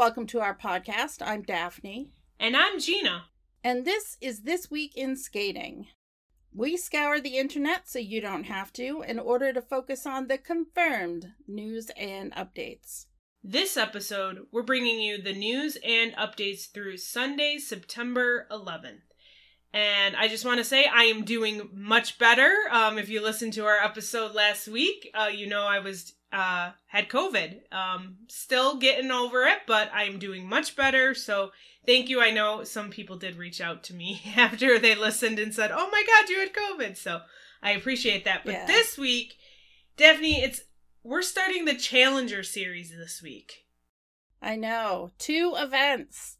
Welcome to our podcast. I'm Daphne. And I'm Gina. And this is This Week in Skating. We scour the internet so you don't have to in order to focus on the confirmed news and updates. This episode, we're bringing you the news and updates through Sunday, September 11th. And I just want to say I am doing much better. Um, if you listened to our episode last week, uh, you know I was uh, had COVID. Um, still getting over it, but I'm doing much better. So thank you. I know some people did reach out to me after they listened and said, "Oh my God, you had COVID." So I appreciate that. But yeah. this week, Daphne, it's we're starting the Challenger series this week. I know two events.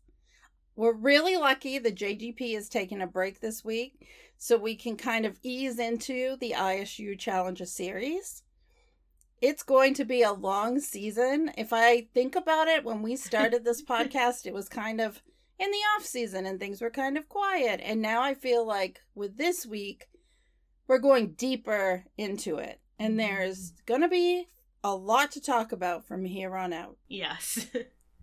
We're really lucky the JGP is taking a break this week, so we can kind of ease into the ISU Challenger series it's going to be a long season. If I think about it, when we started this podcast, it was kind of in the off season and things were kind of quiet. And now I feel like with this week, we're going deeper into it. And mm-hmm. there's going to be a lot to talk about from here on out. Yes.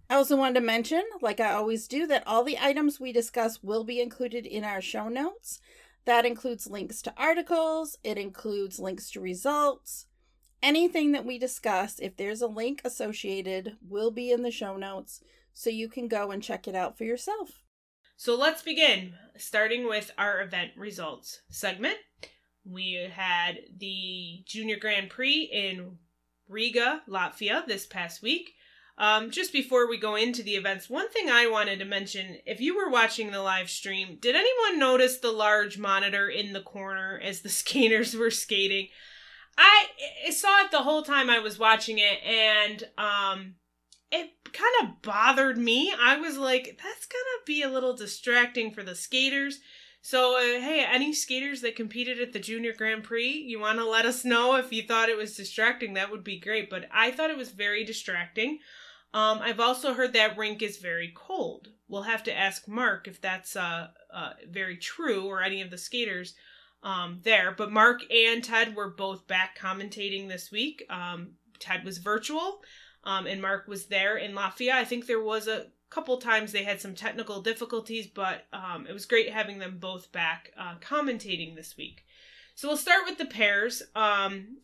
I also wanted to mention, like I always do, that all the items we discuss will be included in our show notes. That includes links to articles, it includes links to results, Anything that we discuss, if there's a link associated, will be in the show notes so you can go and check it out for yourself. So let's begin, starting with our event results segment. We had the Junior Grand Prix in Riga, Latvia this past week. Um, just before we go into the events, one thing I wanted to mention if you were watching the live stream, did anyone notice the large monitor in the corner as the skaters were skating? I, I saw it the whole time I was watching it, and um, it kind of bothered me. I was like, that's gonna be a little distracting for the skaters. So, uh, hey, any skaters that competed at the Junior Grand Prix, you want to let us know if you thought it was distracting? That would be great. But I thought it was very distracting. Um, I've also heard that rink is very cold. We'll have to ask Mark if that's uh, uh, very true or any of the skaters um, there. But Mark and Ted were both back commentating this week. Um, Ted was virtual, um, and Mark was there in Latvia. I think there was a couple times they had some technical difficulties, but um, it was great having them both back uh, commentating this week. So we'll start with the pairs. Um,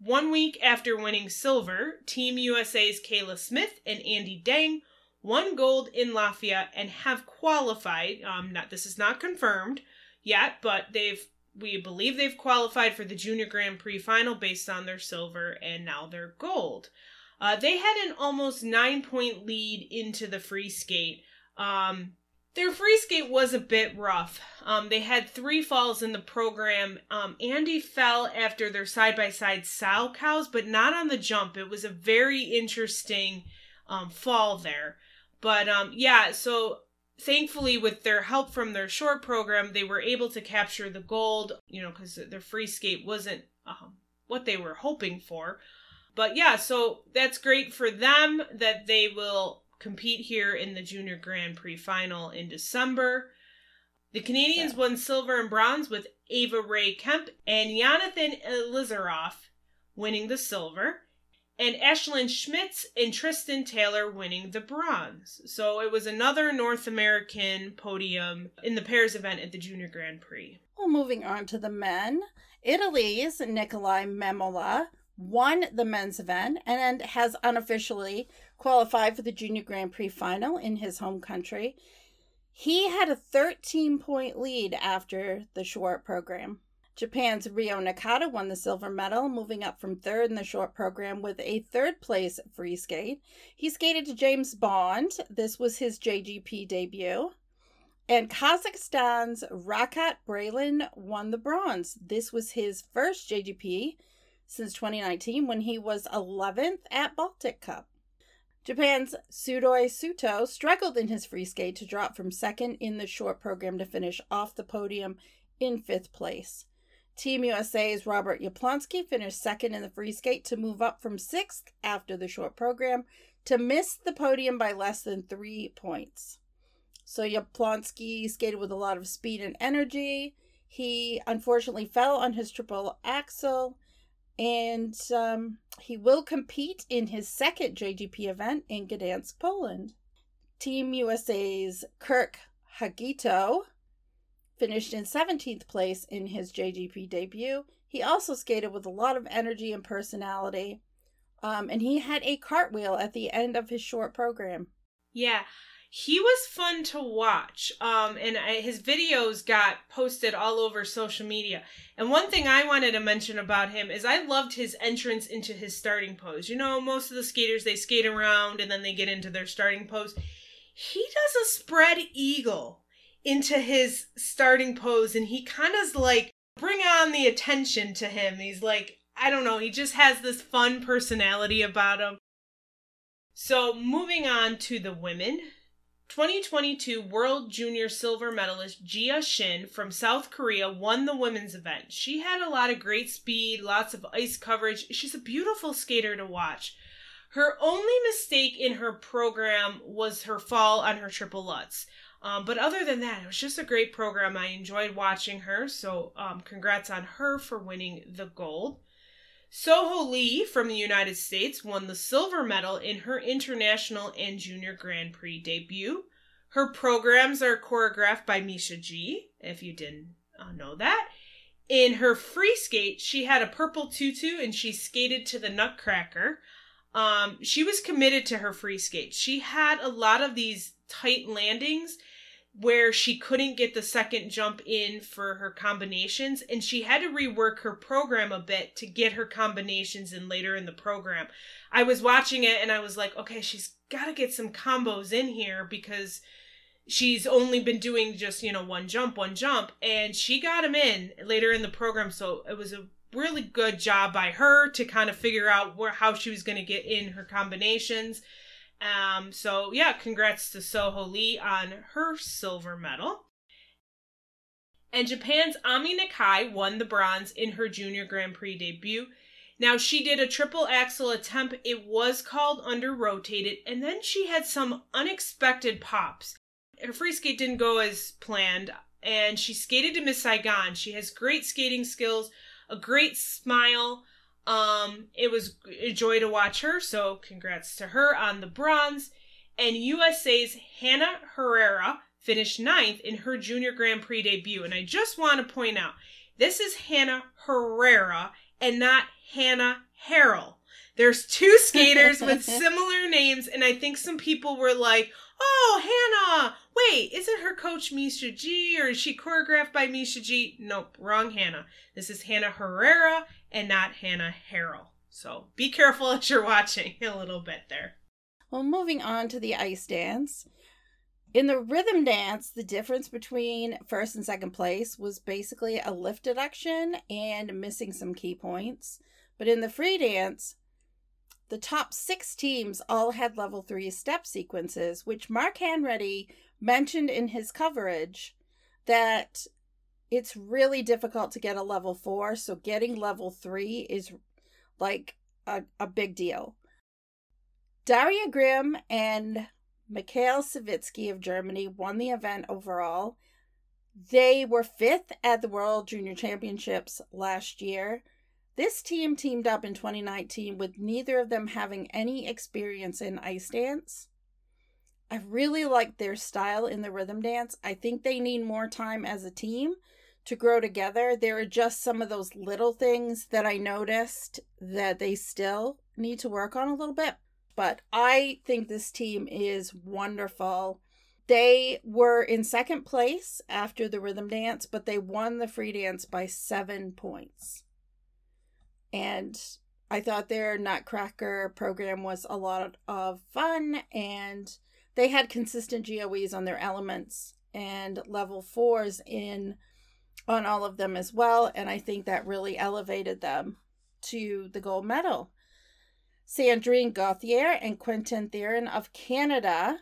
one week after winning silver, Team USA's Kayla Smith and Andy Dang won gold in Latvia and have qualified. Um, not this is not confirmed, yet, but they've we believe they've qualified for the Junior Grand Prix final based on their silver and now their gold. Uh, they had an almost nine point lead into the free skate. Um, their free skate was a bit rough. Um, they had three falls in the program. Um, Andy fell after their side by side sow Salchows, but not on the jump. It was a very interesting um, fall there. But um, yeah, so thankfully with their help from their short program they were able to capture the gold you know because their free skate wasn't um, what they were hoping for. But yeah so that's great for them that they will compete here in the junior grand prix final in december. The canadians won silver and bronze with ava ray kemp and jonathan elizarov winning the silver and Ashlyn Schmitz and Tristan Taylor winning the bronze. So it was another North American podium in the pairs event at the Junior Grand Prix. Well, moving on to the men, Italy's Nikolaj Memola won the men's event and has unofficially qualified for the Junior Grand Prix final in his home country. He had a 13 point lead after the short program. Japan's Ryo Nakata won the silver medal, moving up from third in the short program with a third place free skate. He skated to James Bond. This was his JGP debut. And Kazakhstan's Rakhat Bralin won the bronze. This was his first JGP since 2019 when he was 11th at Baltic Cup. Japan's Sudoi Suto struggled in his free skate to drop from second in the short program to finish off the podium in fifth place. Team USA's Robert Yampolsky finished second in the free skate to move up from sixth after the short program to miss the podium by less than three points. So Yampolsky skated with a lot of speed and energy. He unfortunately fell on his triple axel And um, he will compete in his second JGP event in Gdansk, Poland. Team USA's Kirk Haugeto finished in 17th place in his JGP debut. He also skated with a lot of energy and personality. Um, and he had a cartwheel at the end of his short program. Yeah, he was fun to watch. Um, and I, his videos got posted all over social media. And one thing I wanted to mention about him is I loved his entrance into his starting pose. You know, most of the skaters they skate around and then they get into their starting pose. He does a spread eagle into his starting pose, and he kind of like bring on the attention to him. He's like I don't know, he just has this fun personality about him. So, moving on to the women. 2022 World Junior Silver medalist Jia Shin from South Korea won the women's event. She had a lot of great speed, lots of ice coverage. She's a beautiful skater to watch. Her only mistake in her program was her fall on her triple lutz. Um, but other than that, it was just a great program. I enjoyed watching her. So, um, congrats on her for winning the gold. Soho Lee from the United States won the silver medal in her international and junior Grand Prix debut. Her programs are choreographed by Misha G, if you didn't uh, know that. In her free skate, she had a purple tutu and she skated to the Nutcracker. Um, she was committed to her free skate. She had a lot of these tight landings where she couldn't get the second jump in for her combinations and she had to rework her program a bit to get her combinations in later in the program. I was watching it and I was like, okay, she's got to get some combos in here because she's only been doing just, you know, one jump, one jump and she got them in later in the program so it was a really good job by her to kind of figure out where how she was going to get in her combinations um, so yeah, congrats to Soho Lee on her silver medal. And Japan's Ami Nakai won the bronze in her junior Grand Prix debut. Now she did a triple axel attempt. It was called under rotated, and then she had some unexpected pops. Her free skate didn't go as planned, and she skated to Miss Saigon. She has great skating skills, a great smile, um, it was a joy to watch her, so congrats to her on the bronze. And USA's Hannah Herrera finished ninth in her junior Grand Prix debut. And I just want to point out this is Hannah Herrera and not Hannah Harrell. There's two skaters with similar names, and I think some people were like, oh, Hannah, wait, isn't her coach Misha G or is she choreographed by Misha G? Nope, wrong Hannah. This is Hannah Herrera and not Hannah Harrell. So be careful as you're watching a little bit there. Well, moving on to the ice dance. In the rhythm dance, the difference between first and second place was basically a lift deduction and missing some key points. But in the free dance, the top six teams all had level three step sequences, which Mark Hanretty mentioned in his coverage that it's really difficult to get a level four. So getting level three is like a, a big deal. Daria Grimm and Mikhail Savitsky of Germany won the event overall. They were fifth at the World Junior Championships last year. This team teamed up in 2019 with neither of them having any experience in ice dance. I really like their style in the rhythm dance. I think they need more time as a team to grow together. There are just some of those little things that I noticed that they still need to work on a little bit. But I think this team is wonderful. They were in second place after the rhythm dance, but they won the free dance by seven points. And I thought their Nutcracker program was a lot of fun, and they had consistent GOEs on their elements and level fours in on all of them as well. And I think that really elevated them to the gold medal. Sandrine Gauthier and Quentin Thieren of Canada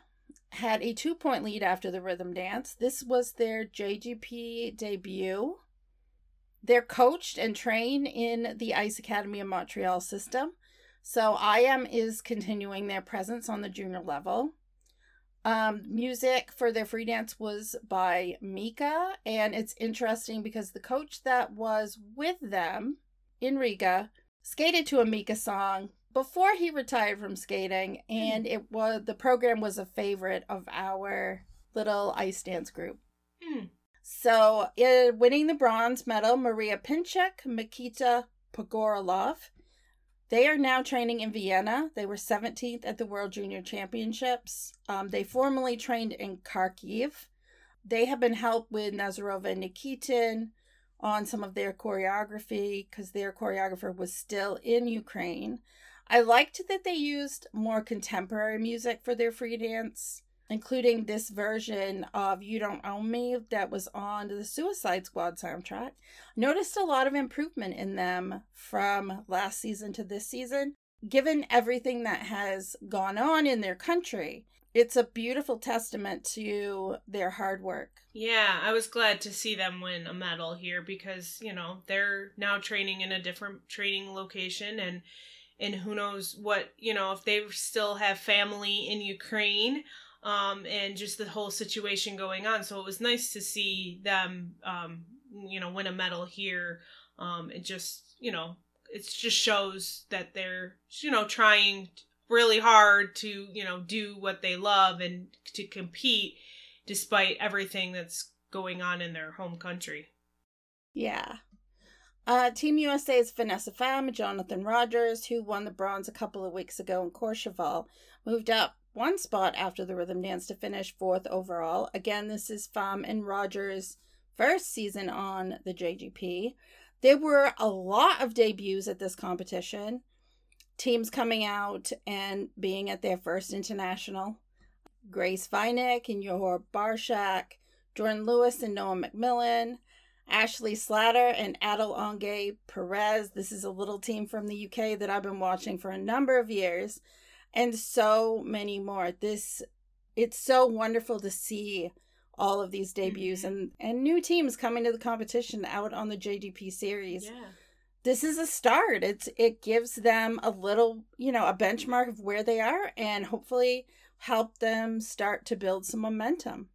had a two point lead after the rhythm dance. This was their JGP debut. They're coached and trained in the Ice Academy of Montreal system. So IM is continuing their presence on the junior level. Um, music for their free dance was by Mika, and it's interesting because the coach that was with them in Riga skated to a Mika song before he retired from skating, and it was the program was a favorite of our little ice dance group. Hmm. So, uh, winning the bronze medal, Maria Pinchuk, Mikita Pogorelov. They are now training in Vienna. They were 17th at the World Junior Championships. Um, they formerly trained in Kharkiv. They have been helped with Nazarova and Nikitin on some of their choreography because their choreographer was still in Ukraine. I liked that they used more contemporary music for their free dance, including this version of You Don't Own Me that was on the Suicide Squad soundtrack. Noticed a lot of improvement in them from last season to this season, given everything that has gone on in their country. It's a beautiful testament to their hard work. Yeah, I was glad to see them win a medal here because, you know, they're now training in a different training location and and who knows what, you know, if they still have family in Ukraine um and just the whole situation going on. So it was nice to see them um you know, win a medal here. Um it just, you know, it just shows that they're, you know, trying really hard to, you know, do what they love and to compete despite everything that's going on in their home country. Yeah. Uh, Team USA's Vanessa Pham, Jonathan Rogers, who won the bronze a couple of weeks ago in Courchevel, moved up one spot after the rhythm dance to finish fourth overall. Again, this is Pham and Rogers' first season on the JGP. There were a lot of debuts at this competition. Teams coming out and being at their first international. Grace Vinik and Johor Barshak, Jordan Lewis and Noah McMillan, Ashley Slatter and Adel Onge Perez. This is a little team from the UK that I've been watching for a number of years, and so many more. This it's so wonderful to see all of these debuts Mhm. and and new teams coming to the competition out on the JGP series. Yeah. This is a start. It's it gives them a little, you know, a benchmark of where they are and hopefully help them start to build some momentum.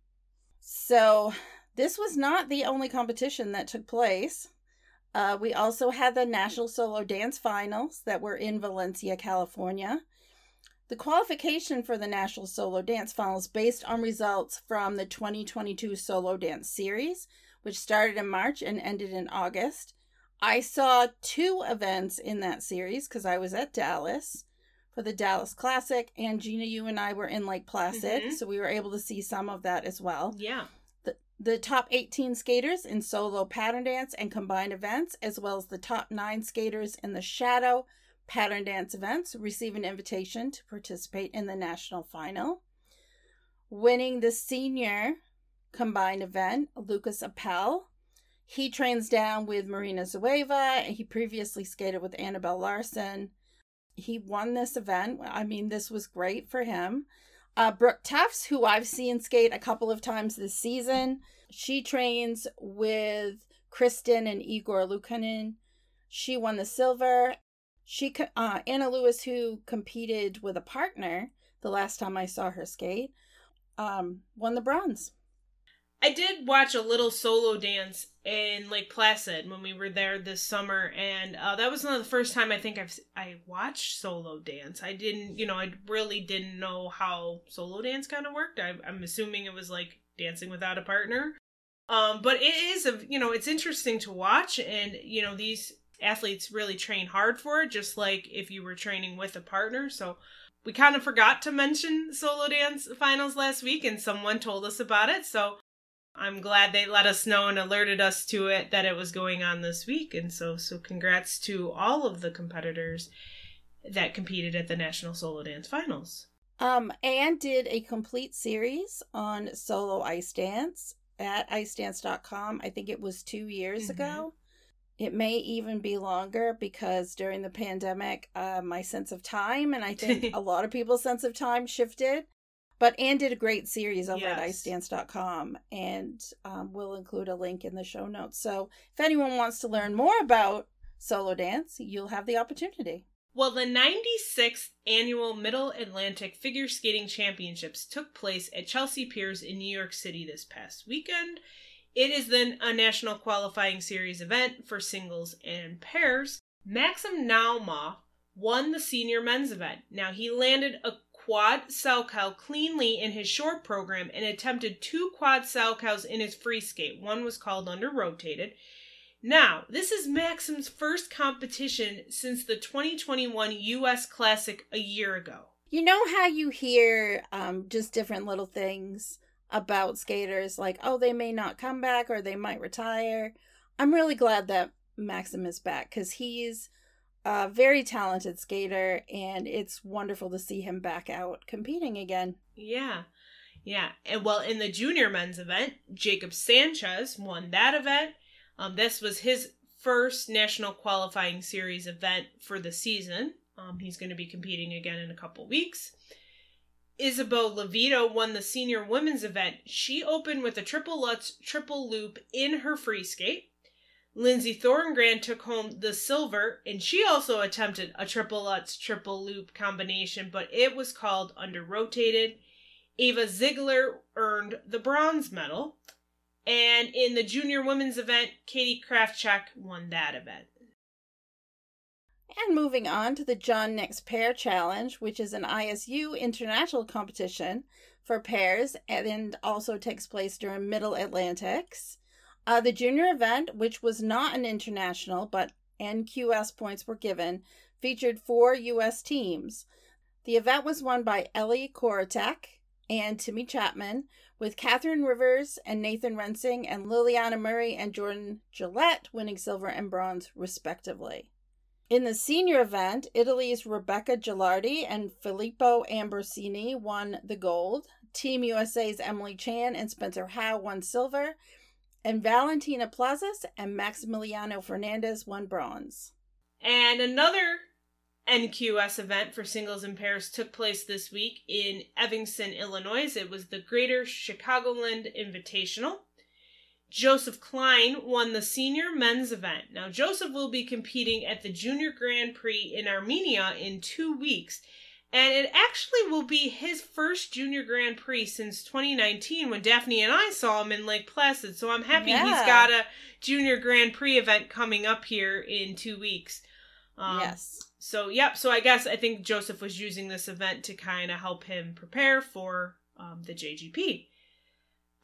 So, this was not the only competition that took place. Uh, we also had the National Solo Dance Finals that were in Valencia, California. The qualification for the National Solo Dance Finals based on results from the 2022 Solo Dance Series, which started in March and ended in August. I saw two events in that series because I was at Dallas for the Dallas Classic, and Gina, you and I were in Lake Placid, Mhm. so we were able to see some of that as well Yeah. the top 18 skaters in solo pattern dance and combined events, as well as the top nine skaters in the shadow pattern dance events, receive an invitation to participate in the national final. Winning the senior combined event, Lucas Appel. He trains down with Marina Zueva. and He previously skated with Annabelle Larson. He won this event. I mean, this was great for him. Uh, Brooke Tufts, who I've seen skate a couple of times this season, she trains with Kristen and Igor Lukanin. She won the silver. She uh, Anna Lewis, who competed with a partner the last time I saw her skate, um, won the bronze. I did watch a little solo dance in Lake Placid when we were there this summer, and uh, that was of the first time I think I've I watched solo dance. I didn't, you know, I really didn't know how solo dance kind of worked. I, I'm assuming it was like dancing without a partner, um, but it is a, you know, it's interesting to watch, and you know, these athletes really train hard for it, just like if you were training with a partner. So we kind of forgot to mention solo dance finals last week, and someone told us about it. So I'm glad they let us know and alerted us to it that it was going on this week. And so, so congrats to all of the competitors that competed at the National Solo Dance Finals. Um, Anne did a complete series on solo ice dance at icedance.com. I think it was two years Mhm. ago. It may even be longer because during the pandemic, uh, my sense of time, and I think a lot of people's sense of time shifted. But Anne did a great series over at Yes. icedance.com, and um, we'll include a link in the show notes. So if anyone wants to learn more about solo dance, you'll have the opportunity. Well, the 96th annual Middle Atlantic Figure Skating Championships took place at Chelsea Piers in New York City this past weekend. It is then a national qualifying series event for singles and pairs. Maxim Naumov won the senior men's event. Now, he landed a quad salchow cleanly in his short program and attempted two quad salchows in his free skate. One was called under rotated. Now, this is Maxim's first competition since the 2021 US Classic a year ago. You know how you hear um, just different little things about skaters, like, oh, they may not come back or they might retire. I'm really glad that Maxim is back because he's a very talented skater and it's wonderful to see him back out competing again. Yeah. Yeah. And well, in the junior men's event, Jacob Sanchez won that event. Um, this was his first national qualifying series event for the season. Um, he's going to be competing again in a couple weeks. Isabeau Levito won the senior women's event. She opened with a triple lutz triple loop in her free skate. Lindsay Thorngren took home the silver, and she also attempted a triple lutz triple loop combination, but it was called under rotated. Ava Ziegler earned the bronze medal. And in the junior women's event, Katie Krafchak won that event. And moving on to the John Nicks Pair Challenge, which is an ISU international competition for pairs and also takes place during Middle Atlantics. Uh, the junior event, which was not an international but NQS points were given, featured four U.S. teams. The event was won by Ellie Korotek and Timmy Chapman, with Catherine Rivers and Nathan Rensing and Liliana Murray and Jordan Gillette winning silver and bronze, respectively. In the senior event, Italy's Rebecca Ghilardi and Filippo Ambrosini won the gold. Team USA's Emily Chan and Spencer Howe won silver, and Valentina Plazas and Maximiliano Fernandez won bronze. And another NQS event for singles and pairs took place this week in Evanston, Illinois. It was the Greater Chicagoland Invitational. Joseph Klein won the senior men's event. Now, Joseph will be competing at the Junior Grand Prix in Armenia in two weeks. And it actually will be his first Junior Grand Prix since 2019 when Daphne and I saw him in Lake Placid. So I'm happy Yeah. he's got a Junior Grand Prix event coming up here in two weeks. Um, yes. So, yep. So I guess I think Joseph was using this event to kind of help him prepare for um, the JGP.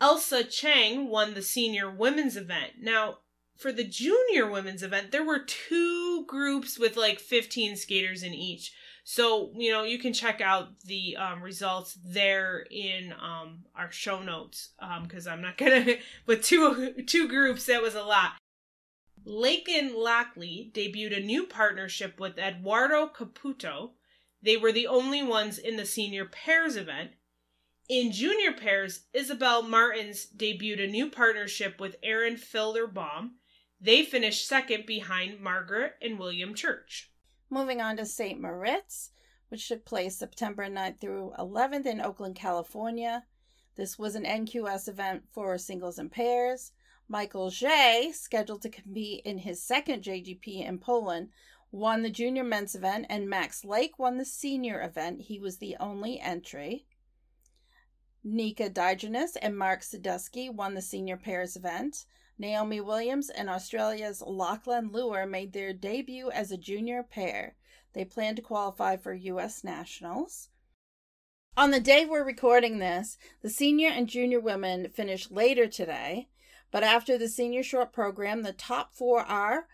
Elsa Chang won the senior women's event. Now, for the junior women's event, there were two groups with like 15 skaters in each. So, you know, you can check out the um, results there in um, our show notes because I'm not going to, but two, two groups, that was a lot. Lakin Lockley debuted a new partnership with Eduardo Caputo. They were the only ones in the senior pairs event. In junior pairs, Isabel Martins debuted a new partnership with Aaron Filderbaum. They finished second behind Margaret and William Church. Moving on to St. Moritz, which took place September 9th through 11th in Oakland, California. This was an NQS event for singles and pairs. Michael J, scheduled to compete in his second JGP in Poland, won the junior men's event, and Max Lake won the senior event. He was the only entry. Nika Diogenes and Mark Sadusky won the senior pairs event. Naomi Williams and Australia's Lachlan Lewer made their debut as a junior pair. They plan to qualify for U.S. Nationals. On the day we're recording this, the senior and junior women finished later today, but after the senior short program, the top four are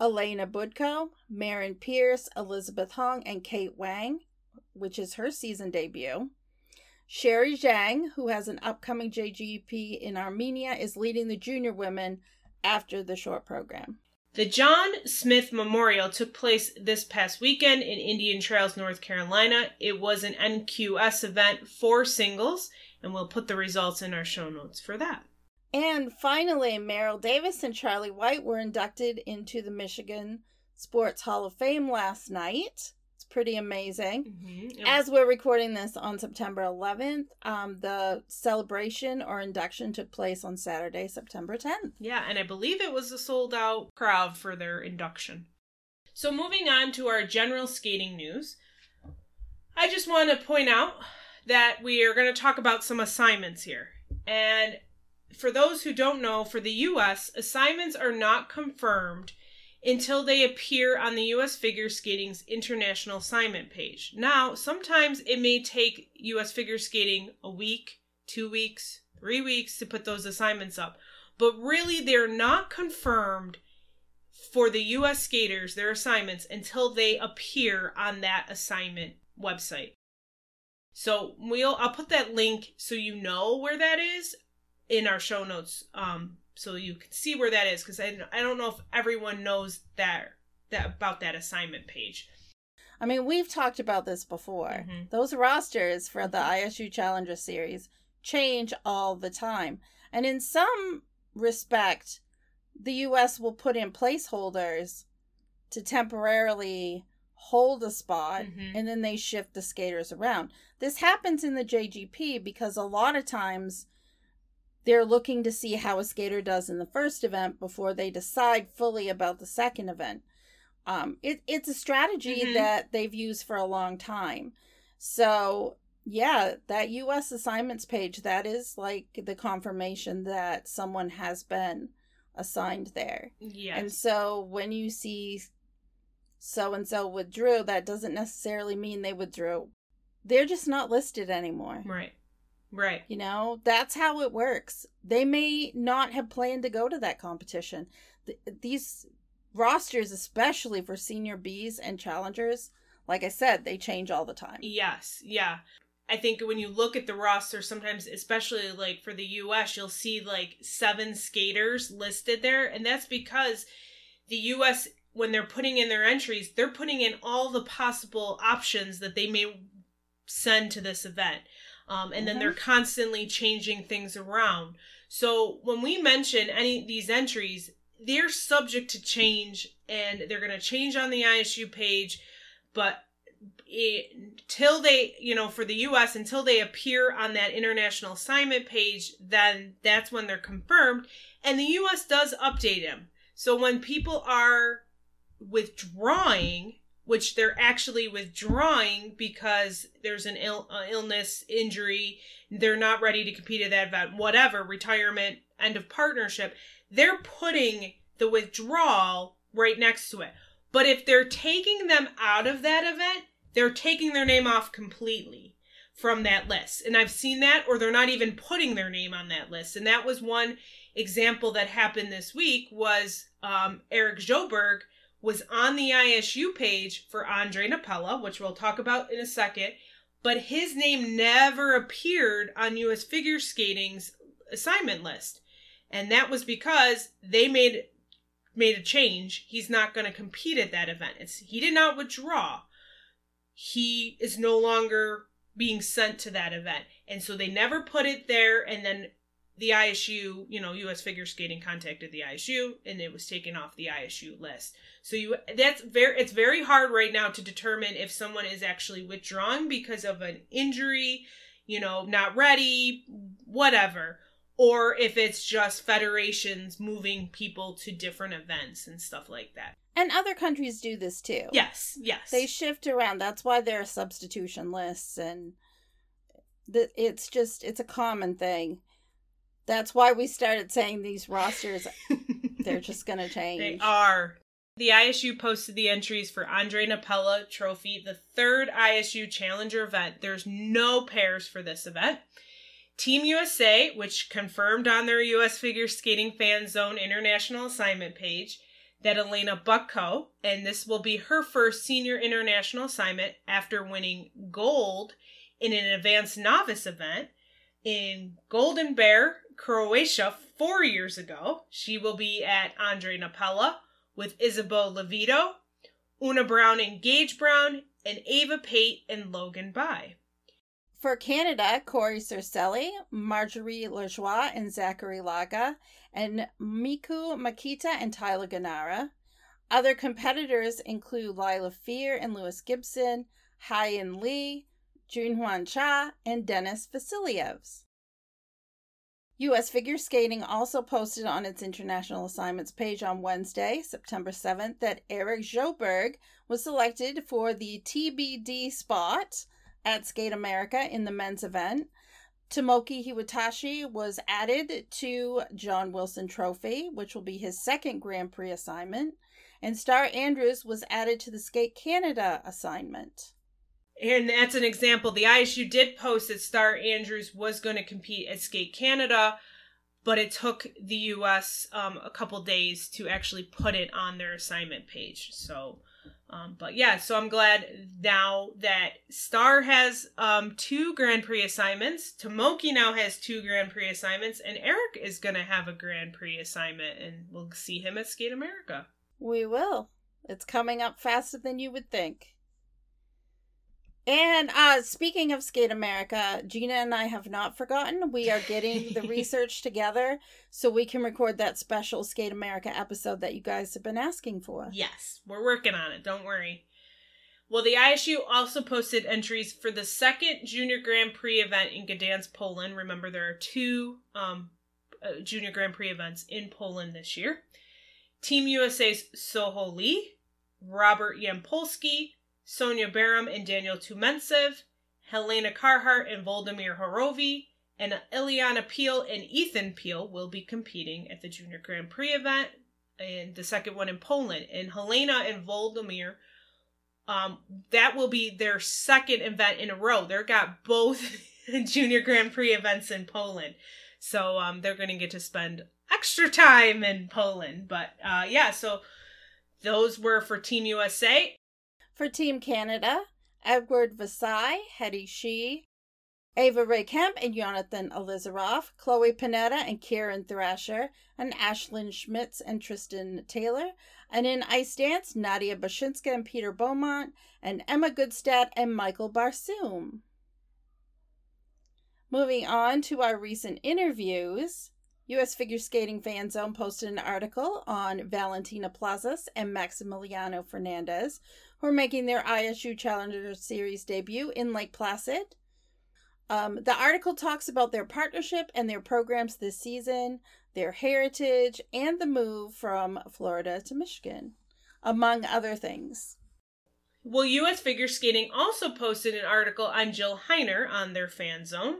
Elena Budko, Marin Pierce, Elizabeth Hong, and Kate Wang, which is her season debut. Sherry Zhang, who has an upcoming JGP in Armenia, is leading the junior women after the short program. The John Smith Memorial took place this past weekend in Indian Trails, North Carolina. It was an NQS event for singles, and we'll put the results in our show notes for that. And finally, Meryl Davis and Charlie White were inducted into the Michigan Sports Hall of Fame last night. Pretty amazing. Mm-hmm. As we're recording this on September 11th, um, the celebration or induction took place on Saturday, September 10th. Yeah, and I believe it was a sold out crowd for their induction. So, moving on to our general skating news, I just want to point out that we are going to talk about some assignments here. And for those who don't know, for the US, assignments are not confirmed until they appear on the US Figure Skating's international assignment page. Now, sometimes it may take US Figure Skating a week, two weeks, three weeks to put those assignments up, but really they're not confirmed for the US skaters, their assignments, until they appear on that assignment website. So we'll I'll put that link so you know where that is in our show notes um so you can see where that is because I, I don't know if everyone knows that that about that assignment page I mean, we've talked about this before. Mhm. Those rosters for the ISU Challenger Series change all the time. And in some respect, the US will put in placeholders to temporarily hold a spot Mhm. and then they shift the skaters around. This happens in the JGP because a lot of times they're looking to see how a skater does in the first event before they decide fully about the second event. Um, it, it's a strategy Mhm. that they've used for a long time. So, yeah, that US assignments page, that is like the confirmation that someone has been assigned there. yes And so when you see so and so withdrew, that doesn't necessarily mean they withdrew. They're just not listed anymore. right right You know, that's how it works. They may not have planned to go to that competition. Th- these rosters, especially for senior Bs and challengers, like I said, they change all the time. Yes, yeah. I think when you look at the roster, sometimes, especially like for the US, you'll see like seven skaters listed there. And that's because the US, when they're putting in their entries, they're putting in all the possible options that they may send to this event. Um, and then Mhm. they're constantly changing things around. So when we mention any these entries, they're subject to change and they're going to change on the ISU page. But until they, you know, for the US, until they appear on that international assignment page, then that's when they're confirmed. And the US does update them. So when people are withdrawing, which they're actually withdrawing because there's an Ill, uh, illness, injury, they're not ready to compete at that event, whatever, retirement, end of partnership, they're putting the withdrawal right next to it. But if they're taking them out of that event, they're taking their name off completely from that list. And I've seen that, or they're not even putting their name on that list. And that was one example that happened this week was um, Eric Sjoberg was on the ISU page for Ondrej Nepela, which we'll talk about in a second, but his name never appeared on US Figure Skating's assignment list. And that was because they made made a change. He's not going to compete at that event. It's he did not withdraw. He is no longer being sent to that event. And so they never put it there and then the ISU, you know, US Figure Skating contacted the ISU and it was taken off the ISU list. So you that's very it's very hard right now to determine if someone is actually withdrawing because of an injury, you know, not ready, whatever, or if it's just federations moving people to different events and stuff like that. And other countries do this too. Yes, yes. They shift around. That's why there are substitution lists and the, it's just it's a common thing. That's why we started saying these rosters they're just going to change. They are. The ISU posted the entries for Ondrej Nepela Trophy, the third ISU Challenger event. There's no pairs for this event. Team USA, which confirmed on their US Figure Skating Fan Zone International Assignment page that Elena Bucko, and this will be her first senior international assignment after winning gold in an advanced novice event in Golden Bear, Croatia, four years ago. She will be at Ondrej Nepela with Isabeau Levito, Oona Brown and Gage Brown, and Ava Pate and Logan By. For Canada, Corey Circelli, Marjorie Lajoie, and Zachary Lagha, and Miku Makita and Tyler Gunara. Other competitors include Lila Fear and Lewis Gibson, Hyan Lee, Junhwan Cha, and Deniss Vasiljevs. U.S. Figure Skating also posted on its international assignments page on Wednesday, September 7th, that Eric Sjoberg was selected for the TBD spot at Skate America in the men's event. Tomoki Hiwatashi was added to John Wilson Trophy, which will be his second Grand Prix assignment. and Starr Andrews was added to the Skate Canada assignment. And that's an example. The ISU did post that Starr Andrews was going to compete at Skate Canada, but it took the US um, a couple days to actually put it on their assignment page. So, um, but yeah, so I'm glad now that Starr has um, two Grand Prix assignments, Tomoki now has two Grand Prix assignments, and Eric is going to have a Grand Prix assignment, and we'll see him at Skate America. We will. It's coming up faster than you would think. And uh speaking of Skate America, Gina and I have not forgotten. We are getting the research together so we can record that special Skate America episode that you guys have been asking for. Yes, we're working on it. Don't worry. Well, the ISU also posted entries for the second Junior Grand Prix event in Gdansk, Poland. Remember, there are two um, uh, Junior Grand Prix events in Poland this year. Team USA's Soho Lee, Robert Yampolsky, Sonia Baram and Daniel Tioumentsev, Helena Carhart and Volodymyr Horowy, and Ileana Peel and Ethan Peel will be competing at the Junior Grand Prix event and the second one in Poland. And Helena and Volodymyr, um, that will be their second event in a row. They've got both Junior Grand Prix events in Poland. So um, they're going to get to spend extra time in Poland. But uh, yeah, so those were for Team USA. For Team Canada, Edward Vasai, Hetty Shee, Ava Ray Kemp and Jonathan Elizarov, Chloe Panetta and Kieran Thrasher, and Ashlyn Schmitz and Tristan Taylor. And in Ice Dance, Nadia Bashinska and Peter Beaumont, and Emma Goodstadt and Michael Barsoom. Moving on to our recent interviews, U.S. Figure Skating Fan Zone posted an article on Valentina Plazas and Maximiliano Fernandez, who are making their ISU Challenger Series debut in Lake Placid. Um, the article talks about their partnership and their programs this season, their heritage, and the move from Florida to Michigan, among other things. Well, U.S. Figure Skating also posted an article on Jill Heiner on their fan zone.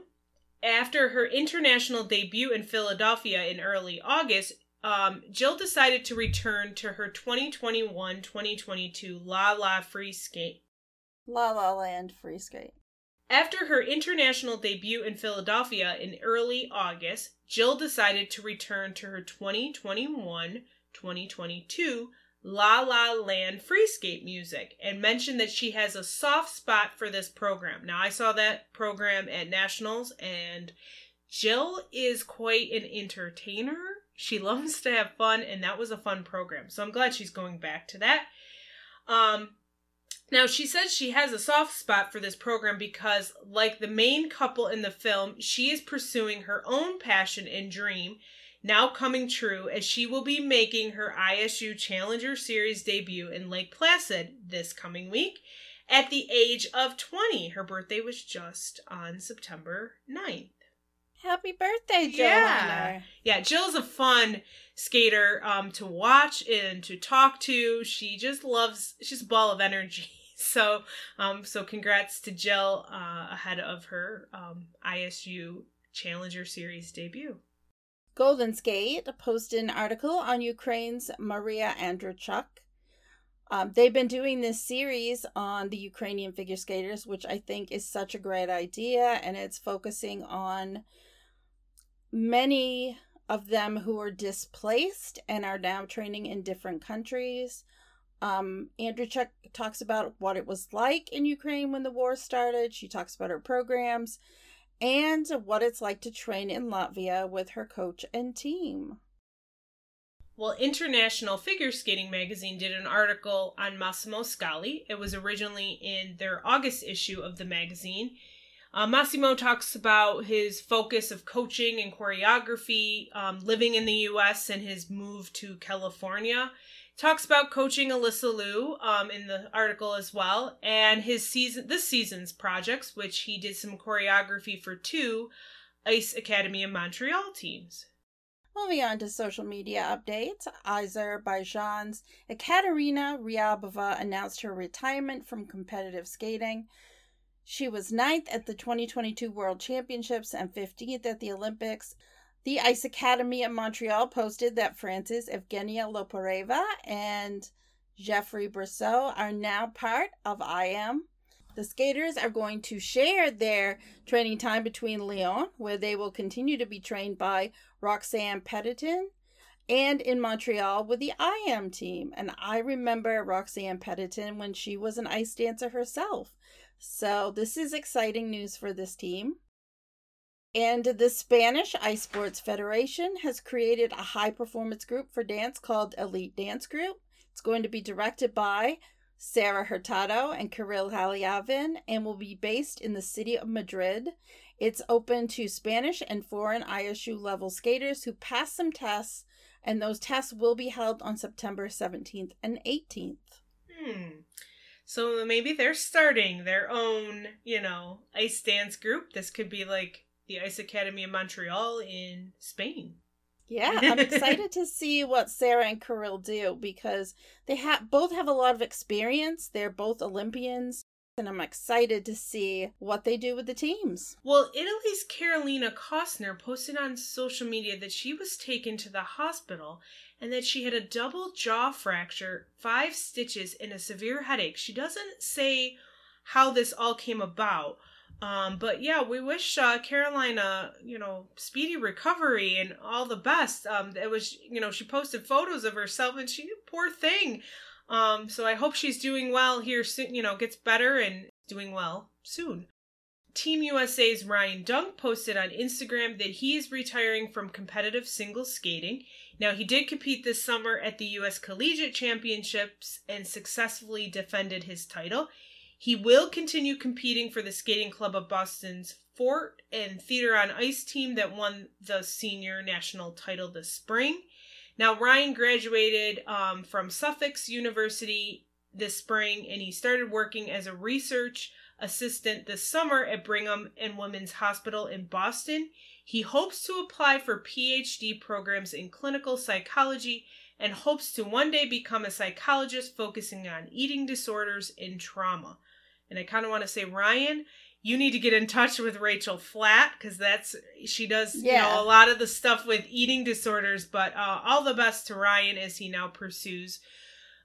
After her international debut in Philadelphia in early August, um, Jill decided to return to her 2021 2022 La La Free Skate. La La Land Free Skate. After her international debut in Philadelphia in early August, Jill decided to return to her 2021 2022 La La Land free skate music and mentioned that she has a soft spot for this program. Now, I saw that program at Nationals, and Jill is quite an entertainer. She loves to have fun, and that was a fun program. So I'm glad she's going back to that. Um, now, she says she has a soft spot for this program because, like the main couple in the film, she is pursuing her own passion and dream, now coming true, as she will be making her ISU Challenger Series debut in Lake Placid this coming week at the age of 20. Her birthday was just on September 9th. Happy birthday, Jill. Yeah. Yeah, Jill's a fun skater um, to watch and to talk to. She just loves, she's a ball of energy. So, um, so congrats to Jill uh, ahead of her um, ISU Challenger Series debut. Golden Skate posted an article on Ukraine's Maria Andreychuk. Um, they've been doing this series on the Ukrainian figure skaters, which I think is such a great idea, and it's focusing on many of them who are displaced and are now training in different countries. Um, Andreychuk talks about what it was like in Ukraine when the war started. She talks about her programs and what it's like to train in Latvia with her coach and team. Well, International Figure Skating Magazine did an article on Massimo Scali. It was originally in their August issue of the magazine. Uh, Massimo talks about his focus of coaching and choreography, um, living in the U.S. and his move to California talks about coaching Alysa Liu um, in the article as well, and his season this season's projects, which he did some choreography for two Ice Academy of Montreal teams. Moving on to social media updates, Azerbaijan's Ekaterina Ryabova announced her retirement from competitive skating. She was ninth at the 2022 World Championships and 15th at the Olympics. The Ice Academy of Montreal posted that France's Evgenia Lopareva and Geoffrey Brissaud are now part of IM. The skaters are going to share their training time between Lyon, where they will continue to be trained by Roxanne Petetin, and in Montreal with the IM team. And I remember Roxanne Petetin when she was an ice dancer herself. So this is exciting news for this team. And the Spanish Ice Sports Federation has created a high performance group for dance called Elite Dance Group. It's going to be directed by Sara Hurtado and Kirill Khaliavin and will be based in the city of Madrid. It's open to Spanish and foreign ISU level skaters who pass some tests, and those tests will be held on September 17th and 18th. Hmm. So maybe they're starting their own, you know, ice dance group. This could be like the Ice Academy of Montreal in Spain. Yeah, I'm excited to see what Sarah and Kirill do because they have both have a lot of experience. They're both Olympians, and I'm excited to see what they do with the teams. Well, Italy's Carolina Kostner posted on social media that she was taken to the hospital and that she had a double jaw fracture, five stitches, and a severe headache. She doesn't say how this all came about. Um, but yeah, we wish uh, Carolina, you know, speedy recovery and all the best. Um, it was, you know, she posted photos of herself and she, poor thing. Um, so I hope she's doing well here soon, you know, gets better and doing well soon. Team USA's Ryan Dunk posted on Instagram that he is retiring from competitive single skating. Now, he did compete this summer at the U.S. Collegiate Championships and successfully defended his title. He will continue competing for the Skating Club of Boston's Fort and Theater on Ice team that won the senior national title this spring. Now, Ryan graduated um, from Suffolk University this spring and he started working as a research assistant this summer at Brigham and Women's Hospital in Boston. He hopes to apply for PhD programs in clinical psychology and hopes to one day become a psychologist focusing on eating disorders and trauma. And I kind of want to say, Ryan, you need to get in touch with Rachel Flatt because that's she does yeah. you know a lot of the stuff with eating disorders. But uh, all the best to Ryan as he now pursues,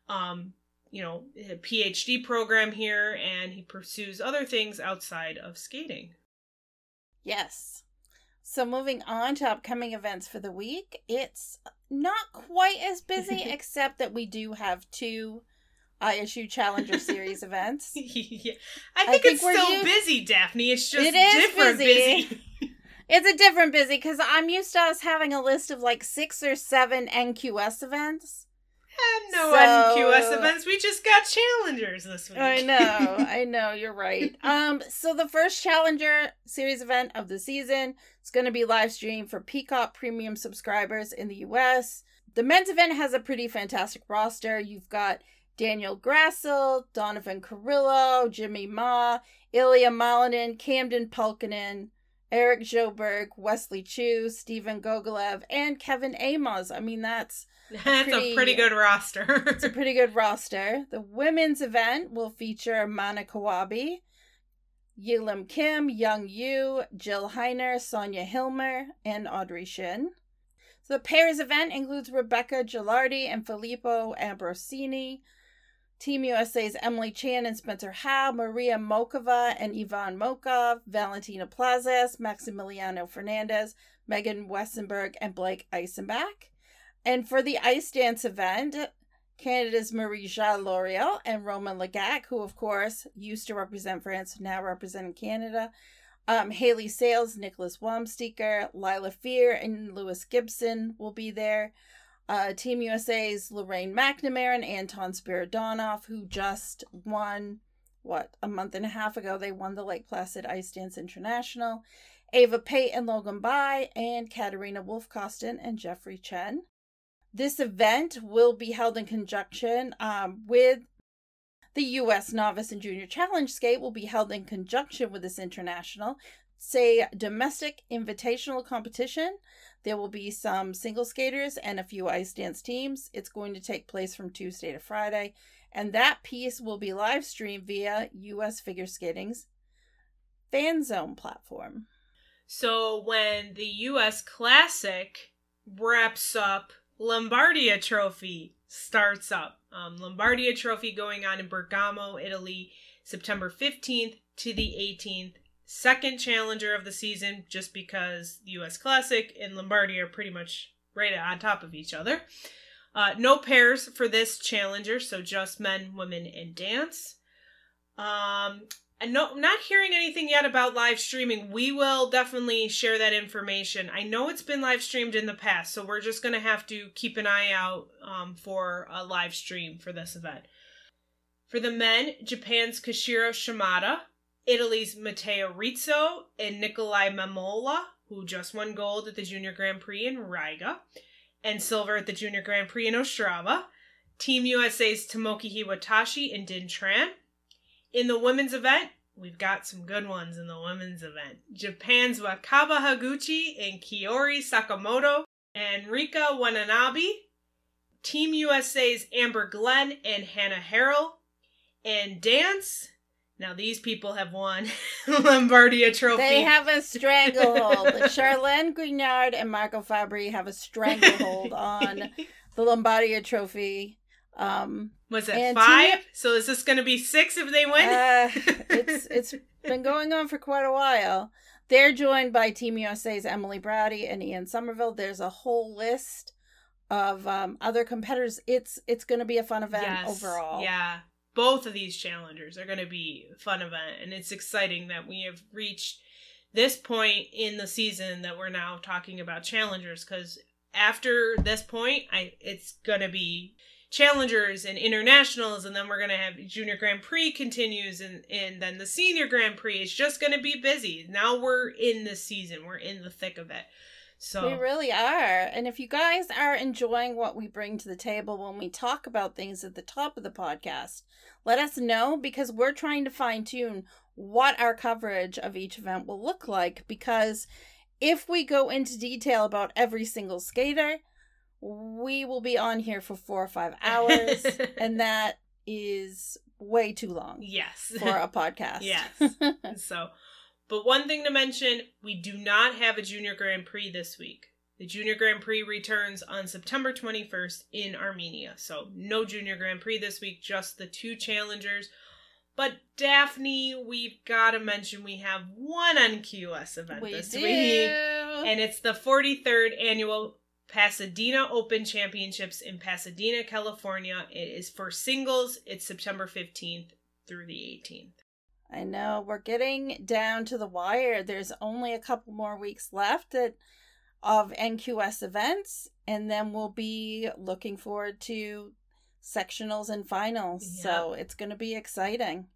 um, you know, a PhD program here, and he pursues other things outside of skating. Yes. So moving on to upcoming events for the week, it's not quite as busy, except that we do have two ISU Challenger Series events. yeah. I think, I think it's still used... busy, Daphne. It's just it is different busy. busy. it's a different busy because I'm used to us having a list of like six or seven NQS events. And no so, NQS events. We just got challengers this week. I know, I know, you're right. Um, so the first Challenger series event of the season is going to be live streamed for Peacock Premium subscribers in the US. The men's event has a pretty fantastic roster. You've got Daniel Grassl, Donovan Carrillo, Jimmy Ma, Ilia Malinin, Camden Pulkinen, Eric Sjoberg, Wesley Chiu, Stephen Gogolev, and Kevin Aymoz. I mean, that's that's a pretty, a pretty good roster. it's a pretty good roster. The women's event will feature Mana Kawabe, Yelim Kim, Young You, Jill Heiner, Sonja Hilmer, and Audrey Shin. So the pairs event includes Rebecca Ghilardi and Filippo Ambrosini. Team USA's Emily Chan and Spencer Howe, Maria Mokhova and Ivan Mokhov, Valentina Plazas, Maximiliano Fernandez, Megan Wessenberg, and Blake Eisenbach. And for the ice dance event, Canada's Marie-Jade Lauriault and Romain Le Gac, who of course used to represent France, now representing Canada. Um, Haley Sales, Nicholas Wamsteker, Lilah Fear, and Lewis Gibson will be there. Uh, Team USA's Lorraine McNamara and Anton Spiridonov, who just won, what, a month and a half ago, they won the Lake Placid Ice Dance International. Ava Pate and Logan Bye, and Katarina Wolfkostin and Jeffrey Chen. This event will be held in conjunction um, with the U.S. Novice and Junior Challenge Skate will be held in conjunction with this international, say, domestic invitational competition there will be some single skaters and a few ice dance teams. It's going to take place from Tuesday to Friday, and that piece will be live streamed via US Figure Skating's Fan Zone platform. So when the US Classic wraps up, Lombardia Trophy starts up. um, Lombardia Trophy going on in Bergamo, Italy, September 15th to the 18th. Second challenger of the season, just because the U.S. Classic and Lombardia are pretty much right on top of each other. Uh, no pairs for this challenger, so just men, women, and dance. Um, and no, not hearing anything yet about live streaming. We will definitely share that information. I know it's been live streamed in the past, so we're just going to have to keep an eye out um, for a live stream for this event. For the men, Japan's Koshiro Shimada, Italy's Matteo Rizzo, and Nikolaj Memola, who just won gold at the Junior Grand Prix in Riga, and silver at the Junior Grand Prix in Ostrava. Team USA's Tomoki Hiwatashi and Dinh Tran. In the women's event, we've got some good ones in the women's event. Japan's Wakaba Higuchi and Kaori Sakamoto and Rinka Watanabe. Team USA's Amber Glenn and Hannah Harrell. And dance. Now these people have won Lombardia Trophy. They have a stranglehold. Charlene Guignard and Marco Fabbri have a stranglehold on the Lombardia Trophy. Um, Was it five? Tina- So is this going to be six if they win? uh, it's it's been going on for quite a while. They're joined by Team USA's Emily Bratti and Ian Somerville. There's a whole list of um, other competitors. It's it's going to be a fun event overall. Yeah. Both of these challengers are going to be a fun event, and it's exciting that we have reached this point in the season that we're now talking about challengers. Because after this point, I it's going to be challengers and internationals, and then we're going to have Junior Grand Prix continues, and and then the Senior Grand Prix. It's just going to be busy. Now we're in the season. We're in the thick of it. So We really are. And if you guys are enjoying what we bring to the table when we talk about things at the top of the podcast, let us know because we're trying to fine tune what our coverage of each event will look like. Because if we go into detail about every single skater, we will be on here for four or five hours, and that is way too long yes. for a podcast. Yes. so, but one thing to mention we do not have a Junior Grand Prix this week. The Junior Grand Prix returns on September 21st in Armenia. So, no Junior Grand Prix this week, just the two challengers. But Daphne, we've got to mention we have one NQS event we this do. week, and it's the 43rd annual Pasadena Open Championships in Pasadena, California. It is for singles. It's September 15th through the 18th. I know we're getting down to the wire. There's only a couple more weeks left at, of NQS events, and then we'll be looking forward to sectionals and finals. Yeah. So it's going to be exciting.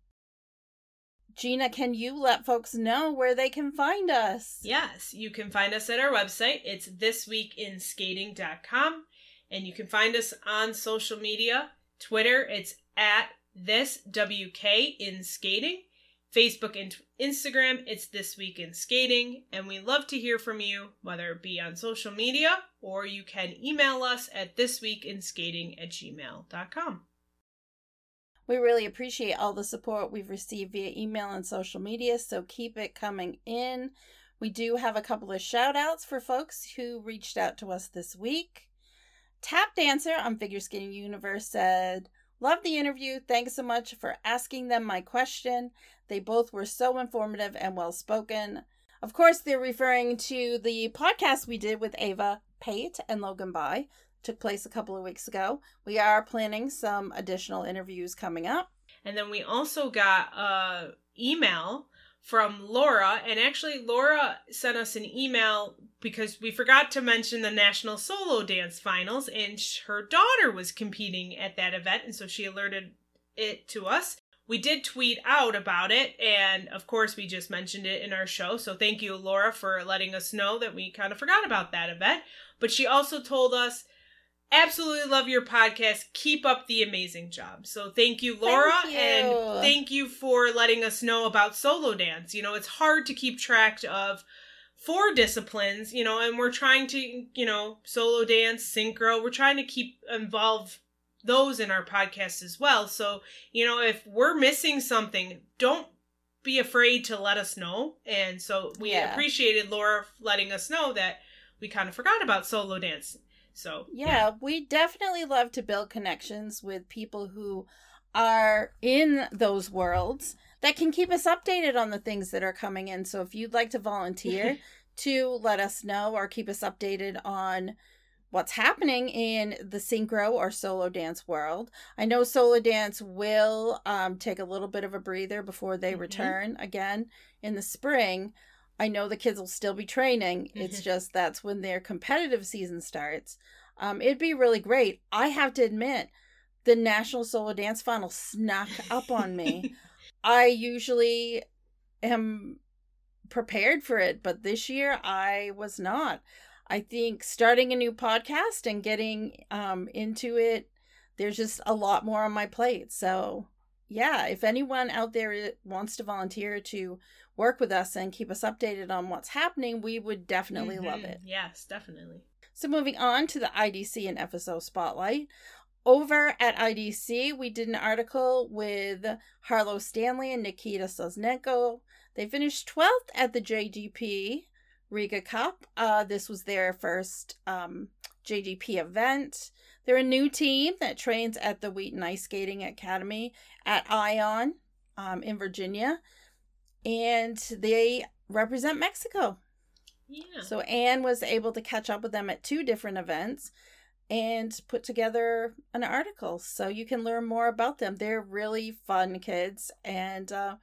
Gina, can you let folks know where they can find us? Yes, you can find us at our website. It's thisweekinskating.com. And you can find us on social media. Twitter, it's at this WK in skating. Facebook and Instagram, it's This Week in Skating. And we love to hear from you, whether it be on social media or you can email us at thisweekinskating at gmail.com. We really appreciate all the support we've received via email and social media, so keep it coming in. We do have a couple of shout outs for folks who reached out to us this week. Tap Dancer on Figure Skating Universe said, Love the interview. Thanks so much for asking them my question. They both were so informative and well spoken. Of course, they're referring to the podcast we did with Ava Pate and Logan Bye took place a couple of weeks ago. We are planning some additional interviews coming up. And then we also got a email from Laura, and actually Laura sent us an email because we forgot to mention the National Solo Dance Finals, and her daughter was competing at that event, and so she alerted it to us. We did tweet out about it, and of course, we just mentioned it in our show. So, thank you, Laura, for letting us know that we kind of forgot about that event. But she also told us absolutely love your podcast. Keep up the amazing job. So thank you, Laura, Thank you. and thank you for letting us know about solo dance. You know, it's hard to keep track of four disciplines, you know, and we're trying to, you know, solo dance, synchro, we're trying to keep involve those in our podcast as well. So, you know, if we're missing something, don't be afraid to let us know. And so we Yeah. appreciated Laura letting us know that we kind of forgot about solo dance. So yeah, yeah, we definitely love to build connections with people who are in those worlds that can keep us updated on the things that are coming in. So if you'd like to volunteer to let us know or keep us updated on what's happening in the synchro or solo dance world. I know solo dance will um, take a little bit of a breather before they mm-hmm. return again in the spring. I know the kids will still be training. Mm-hmm. It's just that's when their competitive season starts. Um, it'd be really great. I have to admit, the National Solo Dance Final snuck up on me. I usually am prepared for it, but this year I was not. I think starting a new podcast and getting um, into it, there's just a lot more on my plate. So, yeah, if anyone out there wants to volunteer to work with us and keep us updated on what's happening, we would definitely mm-hmm. love it. Yes, definitely. So, moving on to the IDC and FSO Spotlight. Over at IDC, we did an article with Harlow Stanley and Nikita Soznenko. They finished 12th at the JGP Riga Cup. Uh, this was their first um, JGP event. They're a new team that trains at the Wheaton Ice Skating Academy at Ion um, in Virginia, and they represent Mexico. Yeah. So Anne was able to catch up with them at two different events and put together an article so you can learn more about them. They're really fun kids and uh,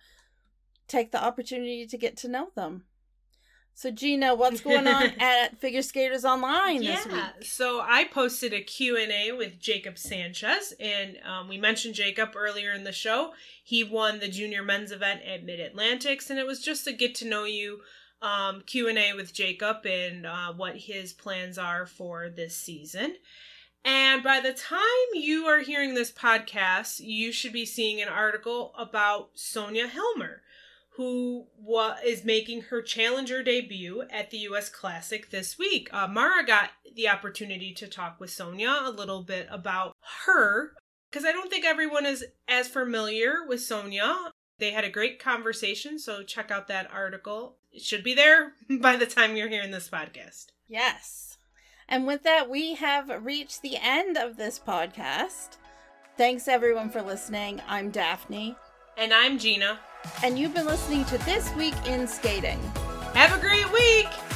take the opportunity to get to know them. So Gina, what's going on at Figure Skaters Online this yeah, week? So I posted a Q&A with Jacob Sanchez, and um, we mentioned Jacob earlier in the show. He won the junior men's event at Mid Atlantics, and it was just a get to know you um, Q&A with Jacob and uh, what his plans are for this season. And by the time you are hearing this podcast, you should be seeing an article about Sonja Hilmer who wa- is making her challenger debut at the U.S. Classic this week. Uh, Mara got the opportunity to talk with Sonja a little bit about her because I don't think everyone is as familiar with Sonja. They had a great conversation, so check out that article. It should be there by the time you're hearing this podcast. Yes. And with that, we have reached the end of this podcast. Thanks everyone for listening. I'm Daphne. And I'm Gina. And you've been listening to This Week in Skating. Have a great week!